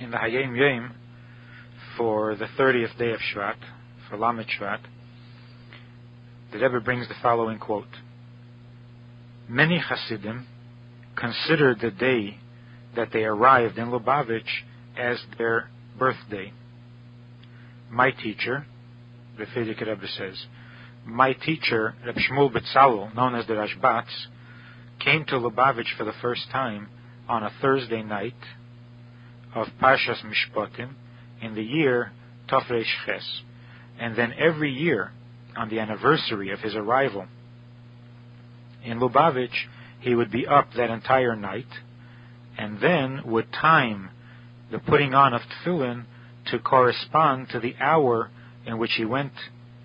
in the Hayom Yom for the 30th day of Shvat, for Lamed Shvat, the Rebbe brings the following quote. Many Hasidim considered the day that they arrived in Lubavitch as their birthday. My teacher, the Frierdiker Rebbe says, my teacher, Reb Shmuel Betzalel, known as the Rashbatz, came to Lubavitch for the first time on a Thursday night of Parshas Mishpatim in the year Tafresh Ches. And then every year, on the anniversary of his arrival in Lubavitch, he would be up that entire night and then would time the putting on of tefillin to correspond to the hour in which he went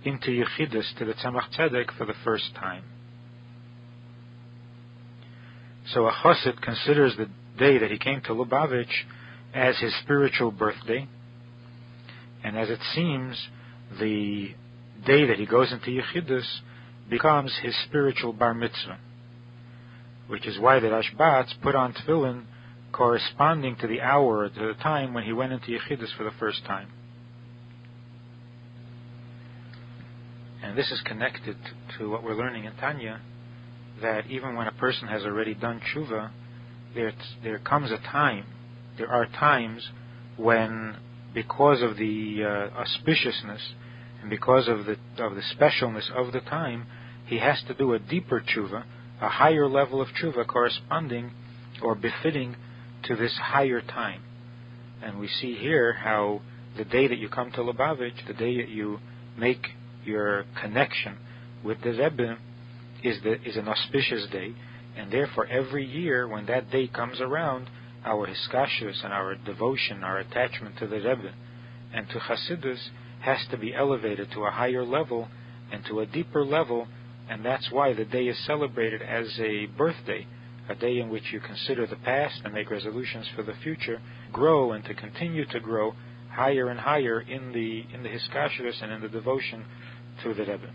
into Yechidus to the Tzemach Tzedek for the first time. So a Chassid considers the day that he came to Lubavitch as his spiritual birthday, and as it seems, the day that he goes into Yechidus becomes his spiritual bar mitzvah, which is why the Rashbatz put on tefillin corresponding to the hour, to the time when he went into Yechidus for the first time. And this is connected to what we're learning in Tanya, that even when a person has already done tshuva, there, there comes a time, there are times when, because of the uh, auspiciousness and because of the, of the specialness of the time, he has to do a deeper tshuva, a higher level of tshuva corresponding or befitting to this higher time. And we see here how the day that you come to Lubavitch, the day that you make your connection with the Rebbe, is, the, is an auspicious day, and therefore every year when that day comes around, our hiskashrus and our devotion, our attachment to the Rebbe and to Hasidus has to be elevated to a higher level and to a deeper level, and that's why the day is celebrated as a birthday a day in which you consider the past and make resolutions for the future, grow and to continue to grow higher and higher in the in the hiskashrus and in the devotion to the Rebbe.